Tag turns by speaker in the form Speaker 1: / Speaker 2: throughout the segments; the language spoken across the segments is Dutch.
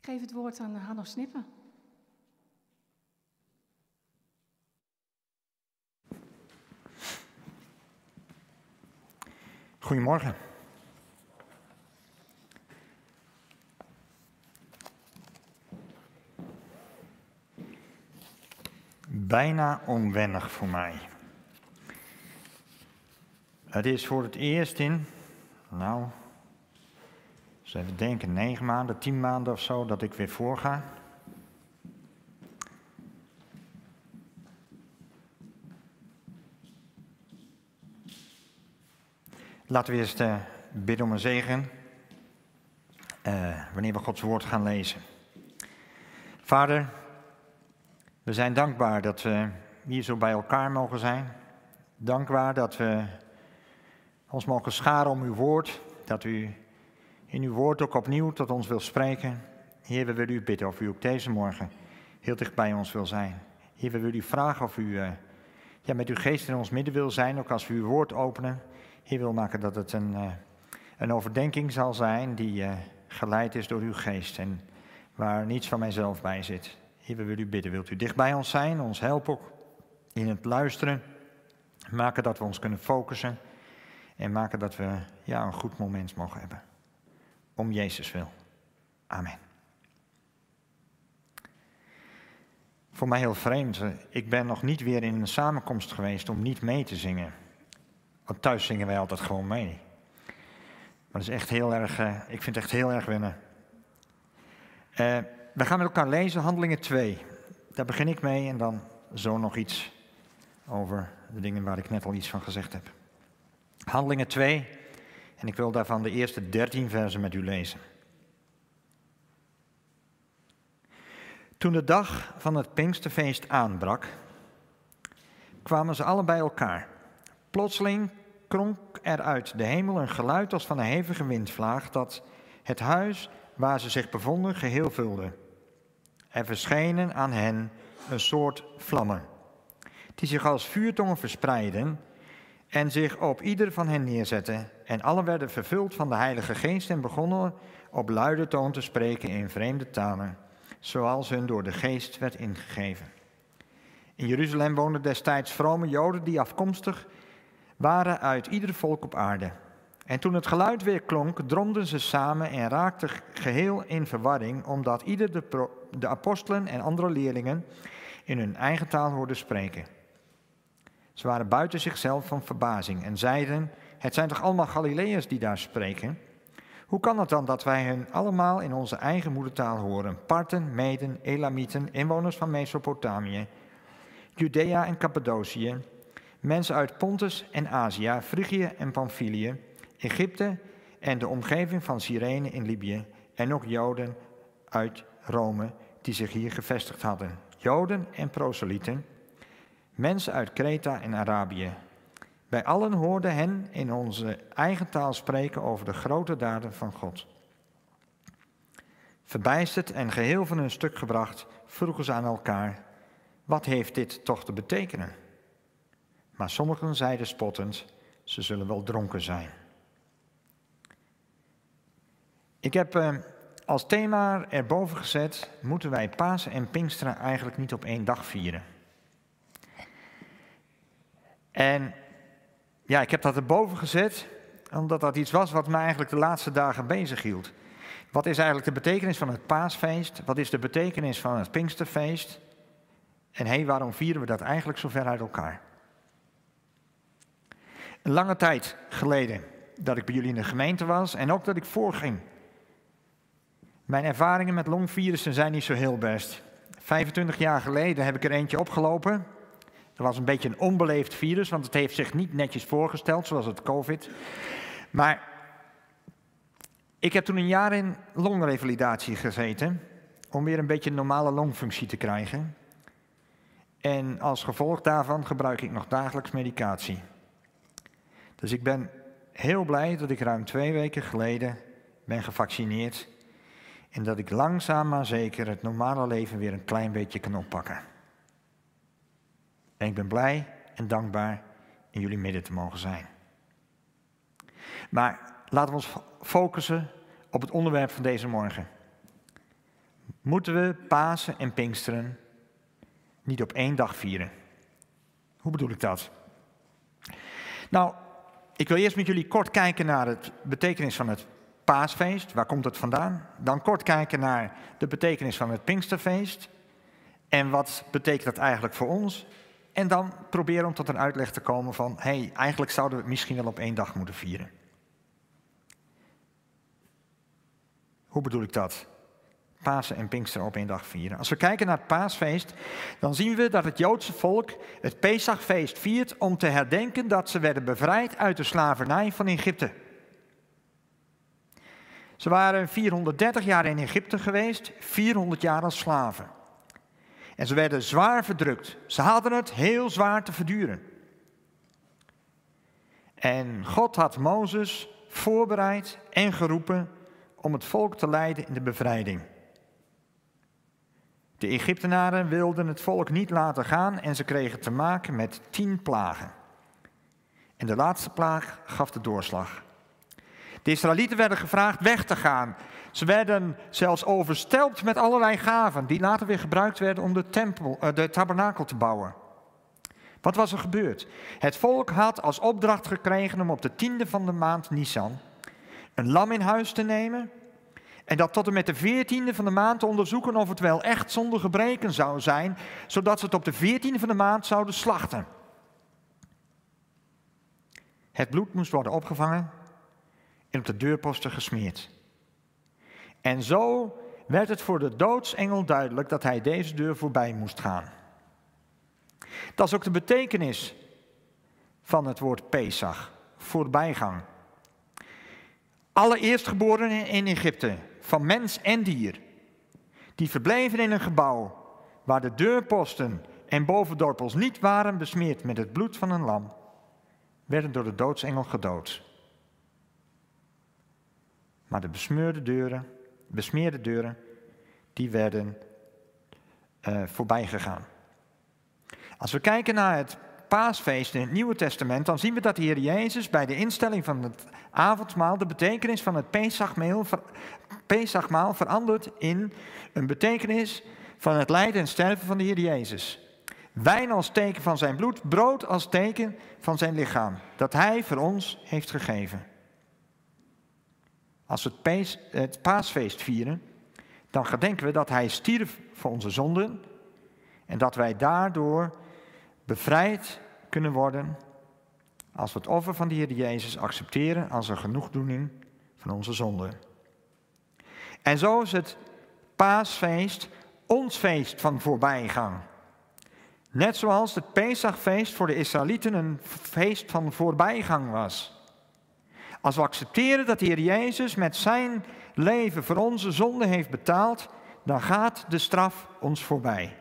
Speaker 1: Ik geef het woord aan Hanno Snippen.
Speaker 2: Goedemorgen. Bijna onwennig voor mij. Het is voor het eerst in, nou, eens even denken, negen maanden, tien maanden of zo, dat ik weer voorga. Laten we eerst uh, bidden om een zegen uh, wanneer we Gods woord gaan lezen. Vader, we zijn dankbaar dat we hier zo bij elkaar mogen zijn. Dankbaar dat we ons mogen scharen om uw woord, dat u in uw woord ook opnieuw tot ons wil spreken. Heer, we willen u bidden of u ook deze morgen heel dicht bij ons wil zijn. Heer, we willen u vragen of u uh, ja, met uw geest in ons midden wil zijn, ook als we uw woord openen. Heer, wil maken dat het een, uh, een overdenking zal zijn die uh, geleid is door uw geest en waar niets van mijzelf bij zit. Heer, we willen u bidden. Wilt u dicht bij ons zijn, ons helpen ook in het luisteren. Maken dat we ons kunnen focussen. En maken dat we ja, een goed moment mogen hebben. Om Jezus wil. Amen. Voor mij heel vreemd. Ik ben nog niet weer in een samenkomst geweest om niet mee te zingen. Want thuis zingen wij altijd gewoon mee. Maar dat is echt heel erg, uh, ik vind het echt heel erg wennen. Uh, we gaan met elkaar lezen Handelingen 2. Daar begin ik mee en dan zo nog iets over de dingen waar ik net al iets van gezegd heb. Handelingen 2 en ik wil daarvan de eerste 13 versen met u lezen. Toen de dag van het Pinksterfeest aanbrak, kwamen ze alle bij elkaar. Plotseling klonk er uit de hemel een geluid als van een hevige windvlaag dat het huis waar ze zich bevonden geheel vulde. Er verschenen aan hen een soort vlammen, die zich als vuurtongen verspreidden en zich op ieder van hen neerzetten. En alle werden vervuld van de Heilige Geest en begonnen op luide toon te spreken in vreemde talen, zoals hun door de Geest werd ingegeven. In Jeruzalem woonden destijds vrome Joden die afkomstig waren uit ieder volk op aarde. En toen het geluid weer klonk, dromden ze samen en raakten geheel in verwarring, omdat ieder de, de apostelen en andere leerlingen in hun eigen taal hoorde spreken. Ze waren buiten zichzelf van verbazing en zeiden: Het zijn toch allemaal Galileërs die daar spreken? Hoe kan het dan dat wij hen allemaal in onze eigen moedertaal horen? Parten, Meden, Elamieten, inwoners van Mesopotamië, Judea en Cappadocië, mensen uit Pontus en Azië, Frigië en Pamphylië, Egypte en de omgeving van Cyrene in Libië en ook Joden uit Rome die zich hier gevestigd hadden. Joden en proselieten, mensen uit Kreta en Arabië. Wij allen hoorden hen in onze eigen taal spreken over de grote daden van God. Verbijsterd en geheel van hun stuk gebracht, vroegen ze aan elkaar: Wat heeft dit toch te betekenen? Maar sommigen zeiden spottend: Ze zullen wel dronken zijn. Ik heb uh, als thema erboven gezet: moeten wij Pasen en Pinksteren eigenlijk niet op één dag vieren? En ja, ik heb dat erboven gezet, omdat dat iets was wat me eigenlijk de laatste dagen bezig hield. Wat is eigenlijk de betekenis van het paasfeest? Wat is de betekenis van het Pinksterfeest? En hé, waarom vieren we dat eigenlijk zo ver uit elkaar? Een lange tijd geleden dat ik bij jullie in de gemeente was en ook dat ik voorging. Mijn ervaringen met longvirussen zijn niet zo heel best. 25 jaar geleden heb ik er eentje opgelopen. Dat was een beetje een onbeleefd virus, want het heeft zich niet netjes voorgesteld, zoals het COVID. Maar ik heb toen een jaar in longrevalidatie gezeten, om weer een beetje normale longfunctie te krijgen. En als gevolg daarvan gebruik ik nog dagelijks medicatie. Dus ik ben heel blij dat ik ruim twee weken geleden ben gevaccineerd en dat ik langzaam maar zeker het normale leven weer een klein beetje kan oppakken. En ik ben blij en dankbaar in jullie midden te mogen zijn. Maar laten we ons focussen op het onderwerp van deze morgen. moeten we Pasen en Pinksteren niet op één dag vieren. Hoe bedoel ik dat? Nou, ik wil eerst met jullie kort kijken naar het betekenis van het paasfeest. Waar komt het vandaan? Dan kort kijken naar de betekenis van het Pinksterfeest. En wat betekent dat eigenlijk voor ons? En dan proberen om tot een uitleg te komen van, hé, hey, eigenlijk zouden we het misschien wel op één dag moeten vieren. Hoe bedoel ik dat? Pasen en Pinkster op één dag vieren. Als we kijken naar het paasfeest, dan zien we dat het Joodse volk het Pesachfeest viert om te herdenken dat ze werden bevrijd uit de slavernij van Egypte. Ze waren 430 jaar in Egypte geweest, 400 jaar als slaven. En ze werden zwaar verdrukt. Ze hadden het heel zwaar te verduren. En God had Mozes voorbereid en geroepen om het volk te leiden in de bevrijding. De Egyptenaren wilden het volk niet laten gaan en ze kregen te maken met tien plagen. En de laatste plaag gaf de doorslag. De Israëlieten werden gevraagd weg te gaan. Ze werden zelfs overstelpt met allerlei gaven die later weer gebruikt werden om de, tempel, eh, de tabernakel te bouwen. Wat was er gebeurd? Het volk had als opdracht gekregen om op de tiende van de maand Nisan een lam in huis te nemen en dat tot en met de veertiende van de maand te onderzoeken of het wel echt zonder gebreken zou zijn, zodat ze het op de veertiende van de maand zouden slachten. Het bloed moest worden opgevangen en op de deurposten gesmeerd. En zo werd het voor de doodsengel duidelijk dat hij deze deur voorbij moest gaan. Dat is ook de betekenis van het woord Pesach, voorbijgang. Alle eerstgeborenen in Egypte, van mens en dier, die verbleven in een gebouw waar de deurposten en bovendorpels niet waren besmeerd met het bloed van een lam, werden door de doodsengel gedood. Maar de besmeurde deuren, besmeerde deuren, die werden uh, voorbij gegaan. Als we kijken naar het paasfeest in het Nieuwe Testament, dan zien we dat de Heer Jezus bij de instelling van het avondmaal de betekenis van het Pesachmaal, Pesachmaal verandert in een betekenis van het lijden en sterven van de Heer Jezus. Wijn als teken van zijn bloed, brood als teken van zijn lichaam, dat Hij voor ons heeft gegeven. Als we het, paasfeest vieren, dan gedenken we dat Hij stierf voor onze zonden en dat wij daardoor bevrijd kunnen worden als we het offer van de Heer Jezus accepteren als een genoegdoening van onze zonden. En zo is het paasfeest ons feest van voorbijgang. Net zoals het Pesachfeest voor de Israëlieten een feest van voorbijgang was. Als we accepteren dat de Heer Jezus met zijn leven voor onze zonde heeft betaald, dan gaat de straf ons voorbij.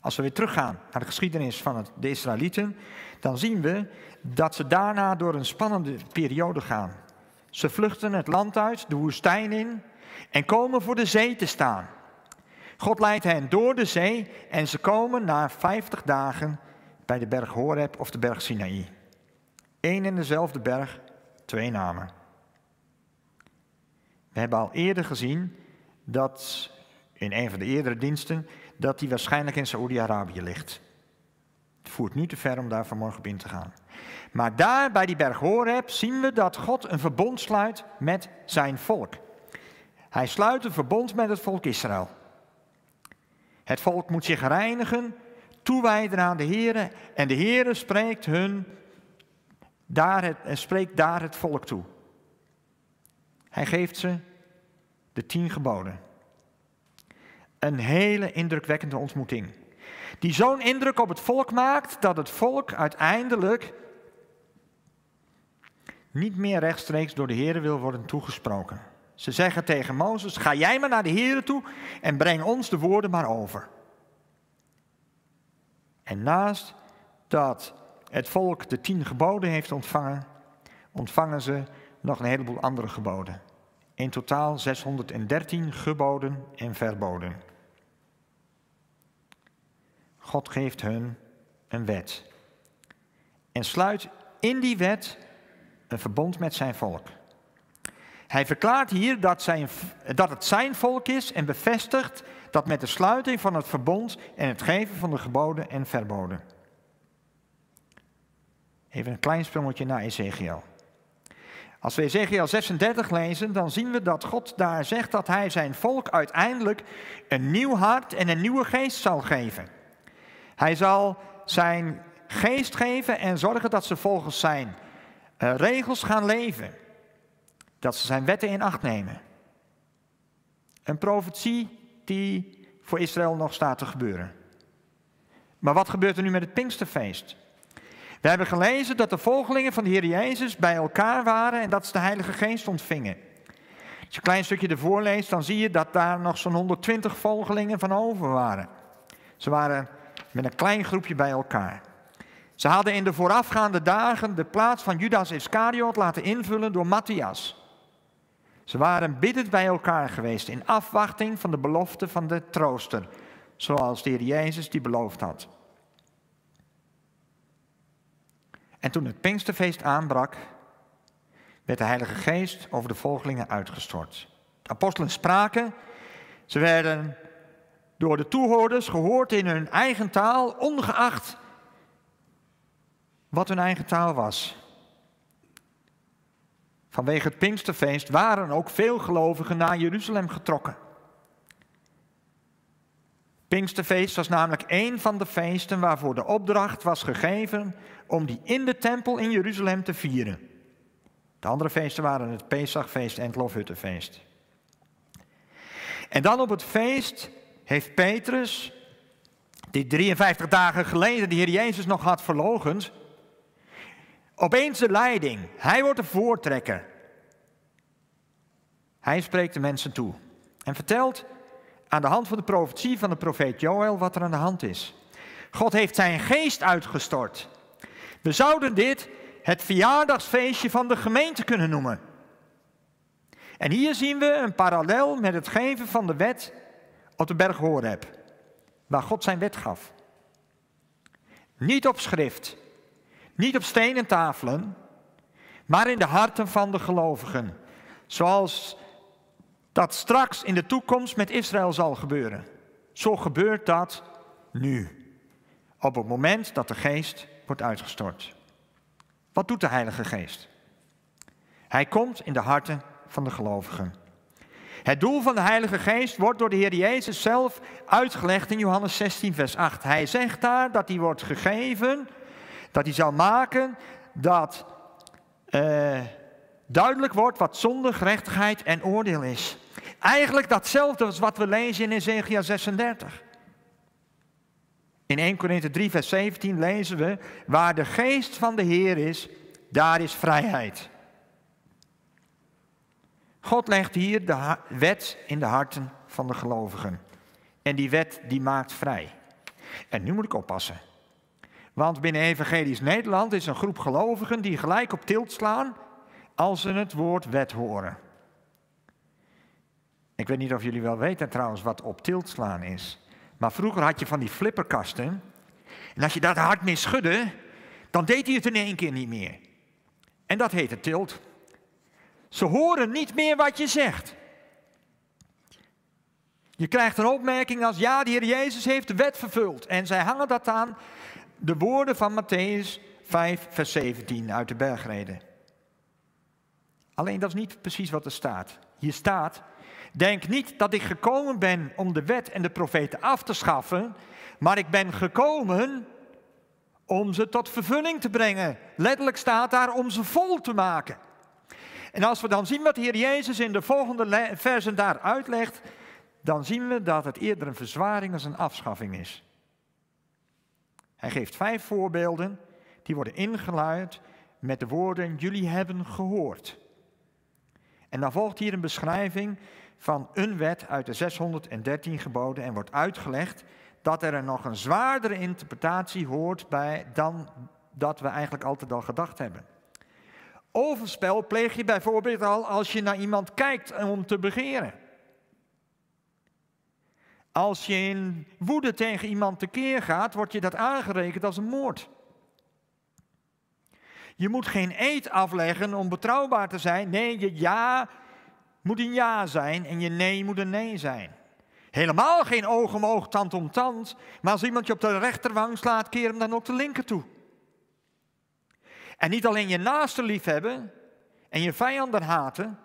Speaker 2: Als we weer teruggaan naar de geschiedenis van de Israëlieten, dan zien we dat ze daarna door een spannende periode gaan. Ze vluchten het land uit, de woestijn in, en komen voor de zee te staan. God leidt hen door de zee en ze komen na 50 dagen bij de berg Horeb of de berg Sinaï. Eén en dezelfde berg, twee namen. We hebben al eerder gezien dat in een van de eerdere diensten dat die waarschijnlijk in Saoedi-Arabië ligt. Het voert nu te ver om daar vanmorgen op in te gaan. Maar daar bij die berg Horeb zien we dat God een verbond sluit met zijn volk. Hij sluit een verbond met het volk Israël. Het volk moet zich reinigen, toewijden aan de Heer en de Heer spreekt, hun, daar het, spreekt daar het volk toe. Hij geeft ze de tien geboden. Een hele indrukwekkende ontmoeting. Die zo'n indruk op het volk maakt dat het volk uiteindelijk niet meer rechtstreeks door de Heer wil worden toegesproken. Ze zeggen tegen Mozes: Ga jij maar naar de Heer toe en breng ons de woorden maar over. En naast dat het volk de tien geboden heeft ontvangen, ontvangen ze nog een heleboel andere geboden. In totaal 613 geboden en verboden. God geeft hun een wet. En sluit in die wet een verbond met zijn volk. Hij verklaart hier dat, zijn, dat het zijn volk is en bevestigt dat met de sluiting van het verbond en het geven van de geboden en verboden. Even een klein sprongetje naar Ezekiel. Als we Ezekiel 36 lezen, dan zien we dat God daar zegt dat hij zijn volk uiteindelijk een nieuw hart en een nieuwe geest zal geven. Hij zal zijn geest geven en zorgen dat ze volgens zijn eh, regels gaan leven. Dat ze zijn wetten in acht nemen. Een profetie die voor Israël nog staat te gebeuren. Maar wat gebeurt er nu met het Pinksterfeest? We hebben gelezen dat de volgelingen van de Heer Jezus bij elkaar waren en dat ze de Heilige Geest ontvingen. Als je een klein stukje ervoor leest, dan zie je dat daar nog zo'n 120 volgelingen van over waren. Ze waren met een klein groepje bij elkaar. Ze hadden in de voorafgaande dagen de plaats van Judas Iscariot laten invullen door Matthias. Ze waren biddend bij elkaar geweest in afwachting van de belofte van de trooster, zoals de Heer Jezus die beloofd had. En toen het Pinksterfeest aanbrak, werd de Heilige Geest over de volgelingen uitgestort. De apostelen spraken, ze werden door de toehoorders gehoord in hun eigen taal, ongeacht wat hun eigen taal was. Vanwege het Pinksterfeest waren ook veel gelovigen naar Jeruzalem getrokken. Pinksterfeest was namelijk een van de feesten waarvoor de opdracht was gegeven om die in de tempel in Jeruzalem te vieren. De andere feesten waren het Pesachfeest en het Lofhuttenfeest. En dan op het feest heeft Petrus, die 53 dagen geleden de Heer Jezus nog had verlogend, opeens de leiding. Hij wordt de voortrekker. Hij spreekt de mensen toe en vertelt aan de hand van de profetie van de profeet Joël wat er aan de hand is. God heeft zijn geest uitgestort. We zouden dit het verjaardagsfeestje van de gemeente kunnen noemen. En hier zien we een parallel met het geven van de wet op de berg Horeb, waar God zijn wet gaf. Niet op schrift, niet op stenen tafelen, maar in de harten van de gelovigen. Zoals dat straks in de toekomst met Israël zal gebeuren. Zo gebeurt dat nu. Op het moment dat de geest wordt uitgestort. Wat doet de Heilige Geest? Hij komt in de harten van de gelovigen. Het doel van de Heilige Geest wordt door de Heer Jezus zelf uitgelegd in Johannes 16, vers 8. Hij zegt daar dat hij wordt gegeven, dat hij zal maken dat uh, duidelijk wordt wat zonde, gerechtigheid en oordeel is. Eigenlijk datzelfde als wat we lezen in Ezekiel 36. In 1 Korinthe 3, vers 17 lezen we, waar de geest van de Heer is, daar is vrijheid. God legt hier de wet in de harten van de gelovigen. En die wet die maakt vrij. En nu moet ik oppassen. Want binnen Evangelisch Nederland is een groep gelovigen die gelijk op tilt slaan als ze het woord wet horen. Ik weet niet of jullie wel weten trouwens wat op tilt slaan is. Maar vroeger had je van die flipperkasten. En als je daar hard mee schudde, dan deed hij het in één keer niet meer. En dat heette tilt. Ze horen niet meer wat je zegt. Je krijgt een opmerking als ja, de Heer Jezus heeft de wet vervuld. En zij hangen dat aan de woorden van Matthäus 5, vers 17 uit de bergreden. Alleen dat is niet precies wat er staat. Hier staat, denk niet dat ik gekomen ben om de wet en de profeten af te schaffen, maar ik ben gekomen om ze tot vervulling te brengen. Letterlijk staat daar om ze vol te maken. En als we dan zien wat de Heer Jezus in de volgende versen daar uitlegt, dan zien we dat het eerder een verzwaring als een afschaffing is. Hij geeft vijf voorbeelden, die worden ingeluid met de woorden, jullie hebben gehoord. En dan volgt hier een beschrijving van een wet uit de 613 geboden en wordt uitgelegd dat er nog een zwaardere interpretatie hoort bij dan dat we eigenlijk altijd al gedacht hebben. Overspel pleeg je bijvoorbeeld al als je naar iemand kijkt om te begeren. Als je in woede tegen iemand tekeer gaat, wordt je dat aangerekend als een moord. Je moet geen eed afleggen om betrouwbaar te zijn. Nee, je ja moet een ja zijn en je nee moet een nee zijn. Helemaal geen oog om oog, tand om tand. Maar als iemand je op de rechterwang slaat, keer hem dan ook de linker toe. En niet alleen je naaste lief hebben en je vijanden haten,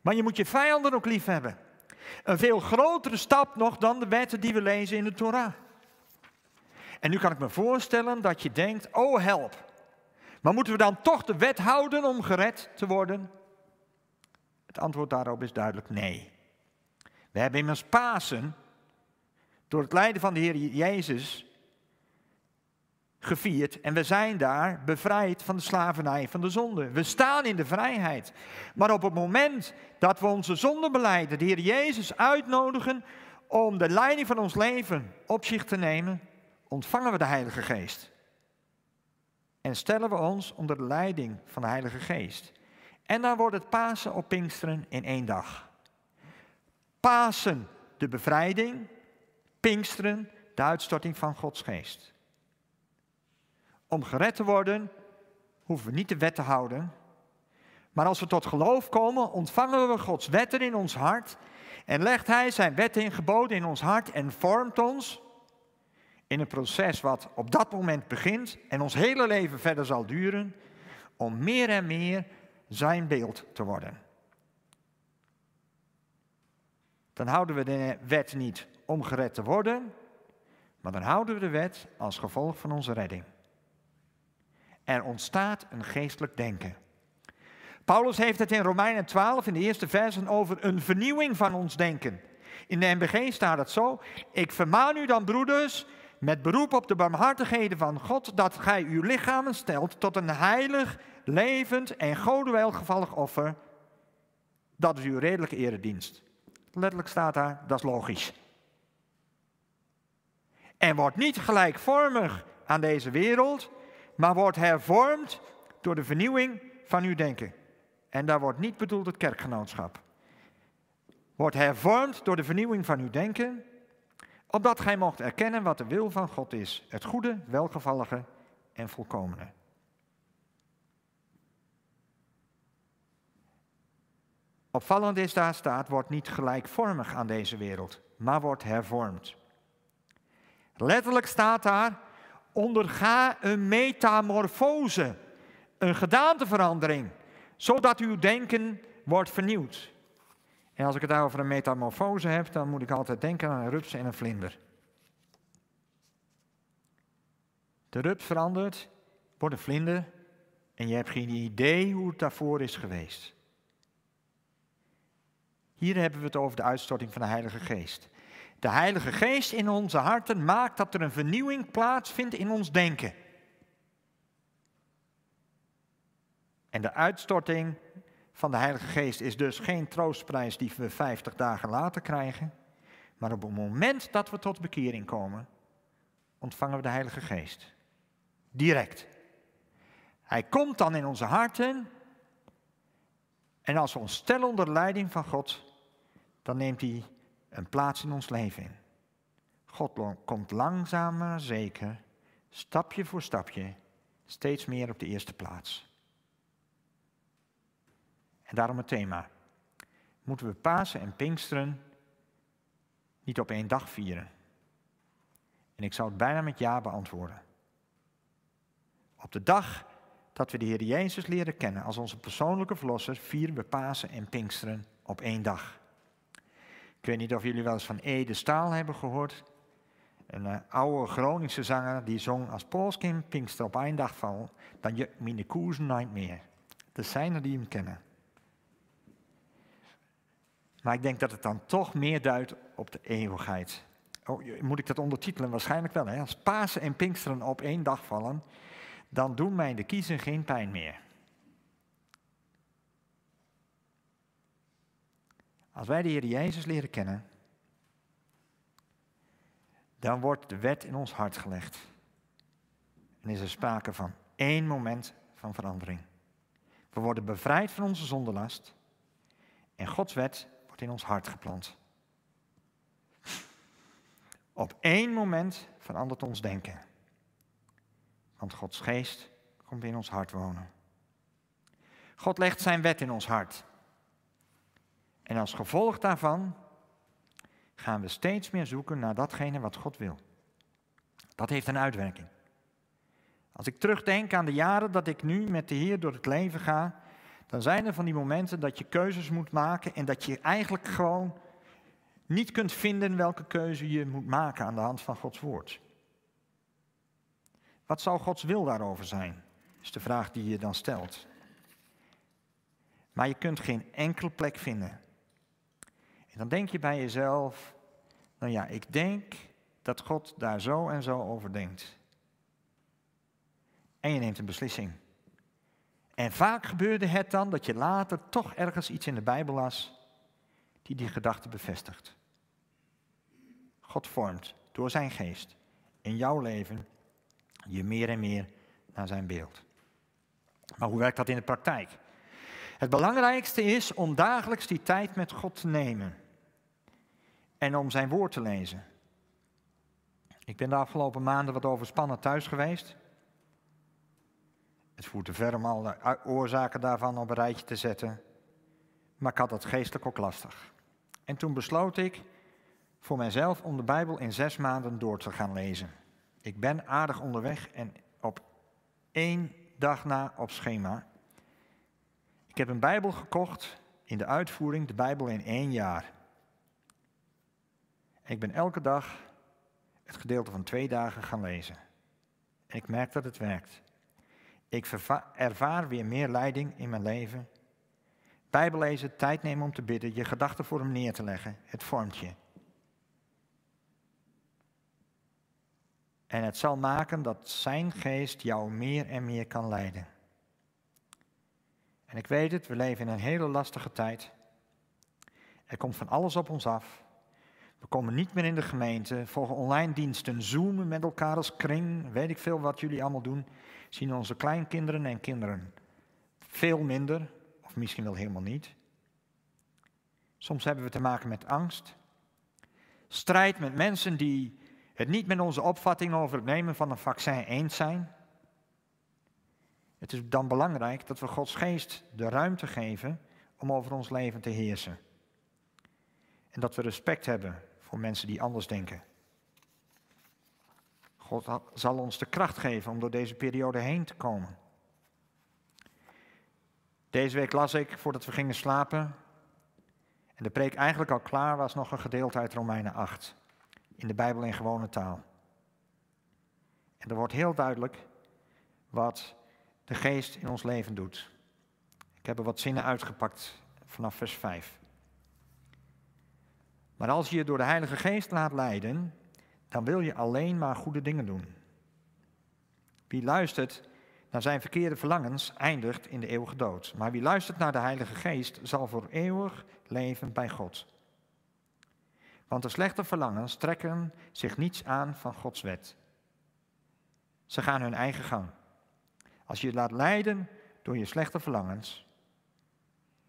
Speaker 2: maar je moet je vijanden ook lief hebben. Een veel grotere stap nog dan de wetten die we lezen in de Torah. En nu kan ik me voorstellen dat je denkt, oh help. Maar moeten we dan toch de wet houden om gered te worden? Het antwoord daarop is duidelijk nee. We hebben immers Pasen door het lijden van de Heer Jezus gevierd en we zijn daar bevrijd van de slavernij van de zonde. We staan in de vrijheid. Maar op het moment dat we onze zonde beleiden, de Heer Jezus uitnodigen om de leiding van ons leven op zich te nemen, ontvangen we de Heilige Geest. En stellen we ons onder de leiding van de Heilige Geest. En dan wordt het Pasen op Pinksteren in één dag. Pasen, de bevrijding. Pinksteren, de uitstorting van Gods Geest. Om gered te worden, hoeven we niet de wet te houden. Maar als we tot geloof komen, ontvangen we Gods wetten in ons hart. En legt Hij zijn wetten in geboden in ons hart en vormt ons in een proces wat op dat moment begint en ons hele leven verder zal duren, om meer en meer zijn beeld te worden. Dan houden we de wet niet om gered te worden, maar dan houden we de wet als gevolg van onze redding. Er ontstaat een geestelijk denken. Paulus heeft het in Romeinen 12 in de eerste versen over een vernieuwing van ons denken. In de MBG staat het zo: Ik vermaan u dan, broeders, met beroep op de barmhartigheden van God, dat gij uw lichamen stelt tot een heilig, levend en godewelgevallig offer. Dat is uw redelijke eredienst. Letterlijk staat daar, dat is logisch. En wordt niet gelijkvormig aan deze wereld, maar wordt hervormd door de vernieuwing van uw denken. En daar wordt niet bedoeld het kerkgenootschap. Wordt hervormd door de vernieuwing van uw denken, opdat gij mocht erkennen wat de wil van God is, het goede, welgevallige en volkomene. Opvallend is daar staat, wordt niet gelijkvormig aan deze wereld, maar wordt hervormd. Letterlijk staat daar, onderga een metamorfose, een gedaanteverandering, zodat uw denken wordt vernieuwd. En als ik het over een metamorfose heb, dan moet ik altijd denken aan een rups en een vlinder. De rups verandert, wordt een vlinder en je hebt geen idee hoe het daarvoor is geweest. Hier hebben we het over de uitstorting van de Heilige Geest. De Heilige Geest in onze harten maakt dat er een vernieuwing plaatsvindt in ons denken. En de uitstorting van de Heilige Geest is dus geen troostprijs die we 50 dagen later krijgen. Maar op het moment dat we tot bekering komen, ontvangen we de Heilige Geest. Direct. Hij komt dan in onze harten. En als we ons stellen onder de leiding van God, dan neemt hij een plaats in ons leven in. God komt langzaam maar zeker, stapje voor stapje, steeds meer op de eerste plaats. En daarom het thema. Moeten we Pasen en Pinksteren niet op één dag vieren? En ik zou het bijna met ja beantwoorden. Op de dag dat we de Heer Jezus leren kennen als onze persoonlijke verlosser, vieren we Pasen en Pinksteren op één dag. Ik weet niet of jullie wel eens van Ede Staal hebben gehoord. Een uh, oude Groningse zanger die zong als Polskim Pinkster op één dag val, dan je mine koersen nooit meer. Er zijn er die hem kennen. Maar ik denk dat het dan toch meer duidt op de eeuwigheid. Oh, moet ik dat ondertitelen? Waarschijnlijk wel. Hè? Als Pasen en Pinksteren op één dag vallen, dan doen mij de kiezen geen pijn meer. Als wij de Heer Jezus leren kennen, dan wordt de wet in ons hart gelegd. En is er sprake van één moment van verandering. We worden bevrijd van onze zondelast en Gods wet in ons hart geplant. Op één moment verandert ons denken. Want Gods geest komt in ons hart wonen. God legt zijn wet in ons hart. En als gevolg daarvan gaan we steeds meer zoeken naar datgene wat God wil. Dat heeft een uitwerking. Als ik terugdenk aan de jaren dat ik nu met de Heer door het leven ga, dan zijn er van die momenten dat je keuzes moet maken en dat je eigenlijk gewoon niet kunt vinden welke keuze je moet maken aan de hand van Gods woord. Wat zou Gods wil daarover zijn? Is de vraag die je dan stelt. Maar je kunt geen enkele plek vinden. En dan denk je bij jezelf, nou ja, ik denk dat God daar zo en zo over denkt. En je neemt een beslissing. En vaak gebeurde het dan dat je later toch ergens iets in de Bijbel las die die gedachte bevestigt. God vormt door zijn geest in jouw leven je meer en meer naar zijn beeld. Maar hoe werkt dat in de praktijk? Het belangrijkste is om dagelijks die tijd met God te nemen en om zijn woord te lezen. Ik ben de afgelopen maanden wat overspannen thuis geweest. Het voert te ver om al de oorzaken daarvan op een rijtje te zetten. Maar ik had het geestelijk ook lastig. En toen besloot ik voor mijzelf om de Bijbel in zes maanden door te gaan lezen. Ik ben aardig onderweg en op één dag na op schema. Ik heb een Bijbel gekocht in de uitvoering, de Bijbel in één jaar. Ik ben elke dag het gedeelte van twee dagen gaan lezen. En ik merk dat het werkt. Ik ervaar weer meer leiding in mijn leven. Bijbel lezen, tijd nemen om te bidden, je gedachten voor hem neer te leggen. Het vormt je. En het zal maken dat zijn geest jou meer en meer kan leiden. En ik weet het, we leven in een hele lastige tijd. Er komt van alles op ons af. We komen niet meer in de gemeente, volgen online diensten, zoomen met elkaar als kring, weet ik veel wat jullie allemaal doen. Zien onze kleinkinderen en kinderen veel minder, of misschien wel helemaal niet. Soms hebben we te maken met angst. Strijd met mensen die het niet met onze opvatting over het nemen van een vaccin eens zijn. Het is dan belangrijk dat we Gods geest de ruimte geven om over ons leven te heersen. En dat we respect hebben voor mensen die anders denken. God zal ons de kracht geven om door deze periode heen te komen. Deze week las ik, voordat we gingen slapen, en de preek eigenlijk al klaar was, nog een gedeelte uit Romeinen 8. In de Bijbel in gewone taal. En er wordt heel duidelijk wat de geest in ons leven doet. Ik heb er wat zinnen uitgepakt vanaf vers 5. Maar als je je door de Heilige Geest laat leiden, dan wil je alleen maar goede dingen doen. Wie luistert naar zijn verkeerde verlangens, eindigt in de eeuwige dood. Maar wie luistert naar de Heilige Geest, zal voor eeuwig leven bij God. Want de slechte verlangens trekken zich niets aan van Gods wet. Ze gaan hun eigen gang. Als je je laat leiden door je slechte verlangens,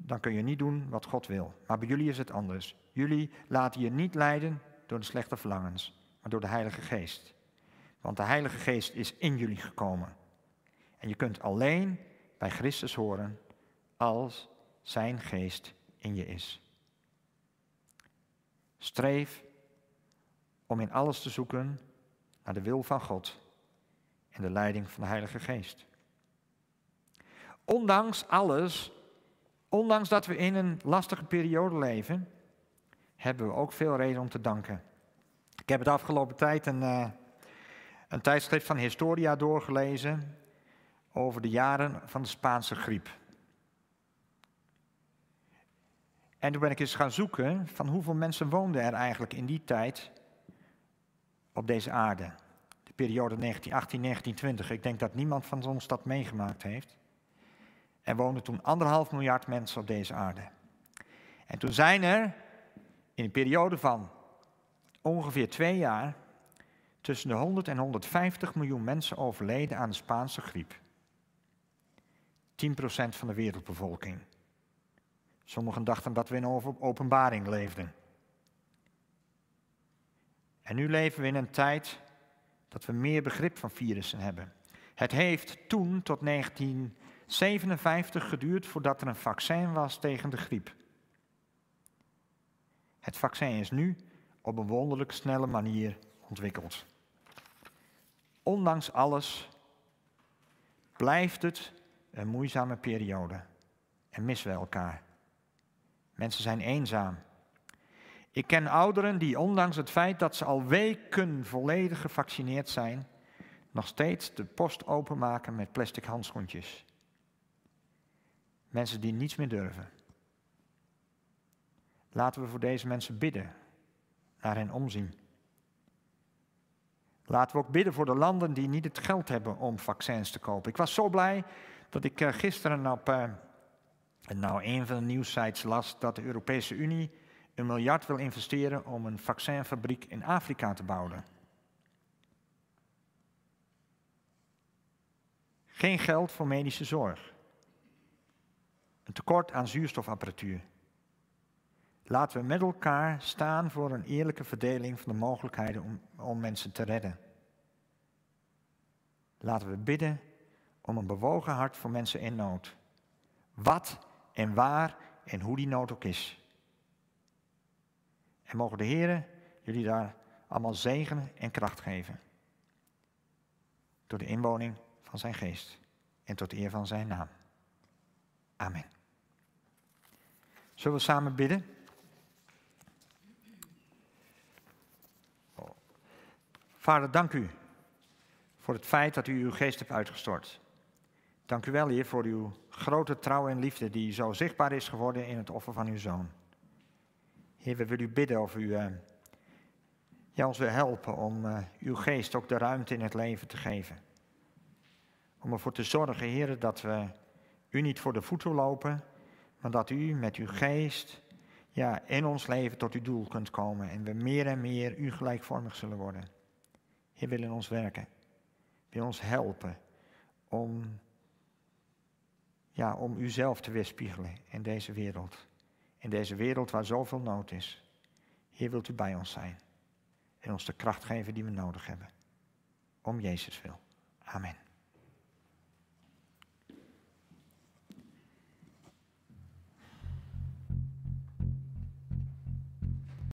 Speaker 2: dan kun je niet doen wat God wil. Maar bij jullie is het anders. Jullie laten je niet leiden door de slechte verlangens, maar door de Heilige Geest. Want de Heilige Geest is in jullie gekomen. En je kunt alleen bij Christus horen als Zijn Geest in je is. Streef om in alles te zoeken naar de wil van God en de leiding van de Heilige Geest. Ondanks alles, ondanks dat we in een lastige periode leven, hebben we ook veel reden om te danken. Ik heb het afgelopen tijd een, uh, een tijdschrift van Historia doorgelezen over de jaren van de Spaanse griep. En toen ben ik eens gaan zoeken van hoeveel mensen woonden er eigenlijk in die tijd op deze aarde. De periode 1918-1920. Ik denk dat niemand van ons dat meegemaakt heeft. Er woonden toen anderhalf miljard mensen op deze aarde. En toen zijn er in een periode van ongeveer twee jaar tussen de 100 en 150 miljoen mensen overleden aan de Spaanse griep. 10% van de wereldbevolking. Sommigen dachten dat we in openbaring leefden. En nu leven we in een tijd dat we meer begrip van virussen hebben. Het heeft toen tot 1957 geduurd voordat er een vaccin was tegen de griep. Het vaccin is nu op een wonderlijk snelle manier ontwikkeld. Ondanks alles blijft het een moeizame periode en missen we elkaar. Mensen zijn eenzaam. Ik ken ouderen die ondanks het feit dat ze al weken volledig gevaccineerd zijn, nog steeds de post openmaken met plastic handschoentjes. Mensen die niets meer durven. Laten we voor deze mensen bidden, naar hen omzien. Laten we ook bidden voor de landen die niet het geld hebben om vaccins te kopen. Ik was zo blij dat ik eh, gisteren op uh, nou, een van de nieuwsites las dat de Europese Unie een miljard wil investeren om een vaccinfabriek in Afrika te bouwen. Geen geld voor medische zorg. Een tekort aan zuurstofapparatuur. Laten we met elkaar staan voor een eerlijke verdeling van de mogelijkheden om, om mensen te redden. Laten we bidden om een bewogen hart voor mensen in nood. Wat en waar en hoe die nood ook is. En mogen de Heer jullie daar allemaal zegen en kracht geven. Door de inwoning van zijn geest en tot eer van zijn naam. Amen. Zullen we samen bidden? Vader, dank u voor het feit dat u uw geest hebt uitgestort. Dank u wel, Heer, voor uw grote trouw en liefde die zo zichtbaar is geworden in het offer van uw zoon. Heer, we willen u bidden of u uh, ja, ons wil helpen om uh, uw geest ook de ruimte in het leven te geven. Om ervoor te zorgen, Heer, dat we u niet voor de voeten lopen, maar dat u met uw geest ja, in ons leven tot uw doel kunt komen en we meer en meer u gelijkvormig zullen worden. Heer, wil in ons werken. Wil ons helpen om, ja, om uzelf te weerspiegelen in deze wereld. In deze wereld waar zoveel nood is. Heer, wilt u bij ons zijn. En ons de kracht geven die we nodig hebben. Om Jezus wil. Amen.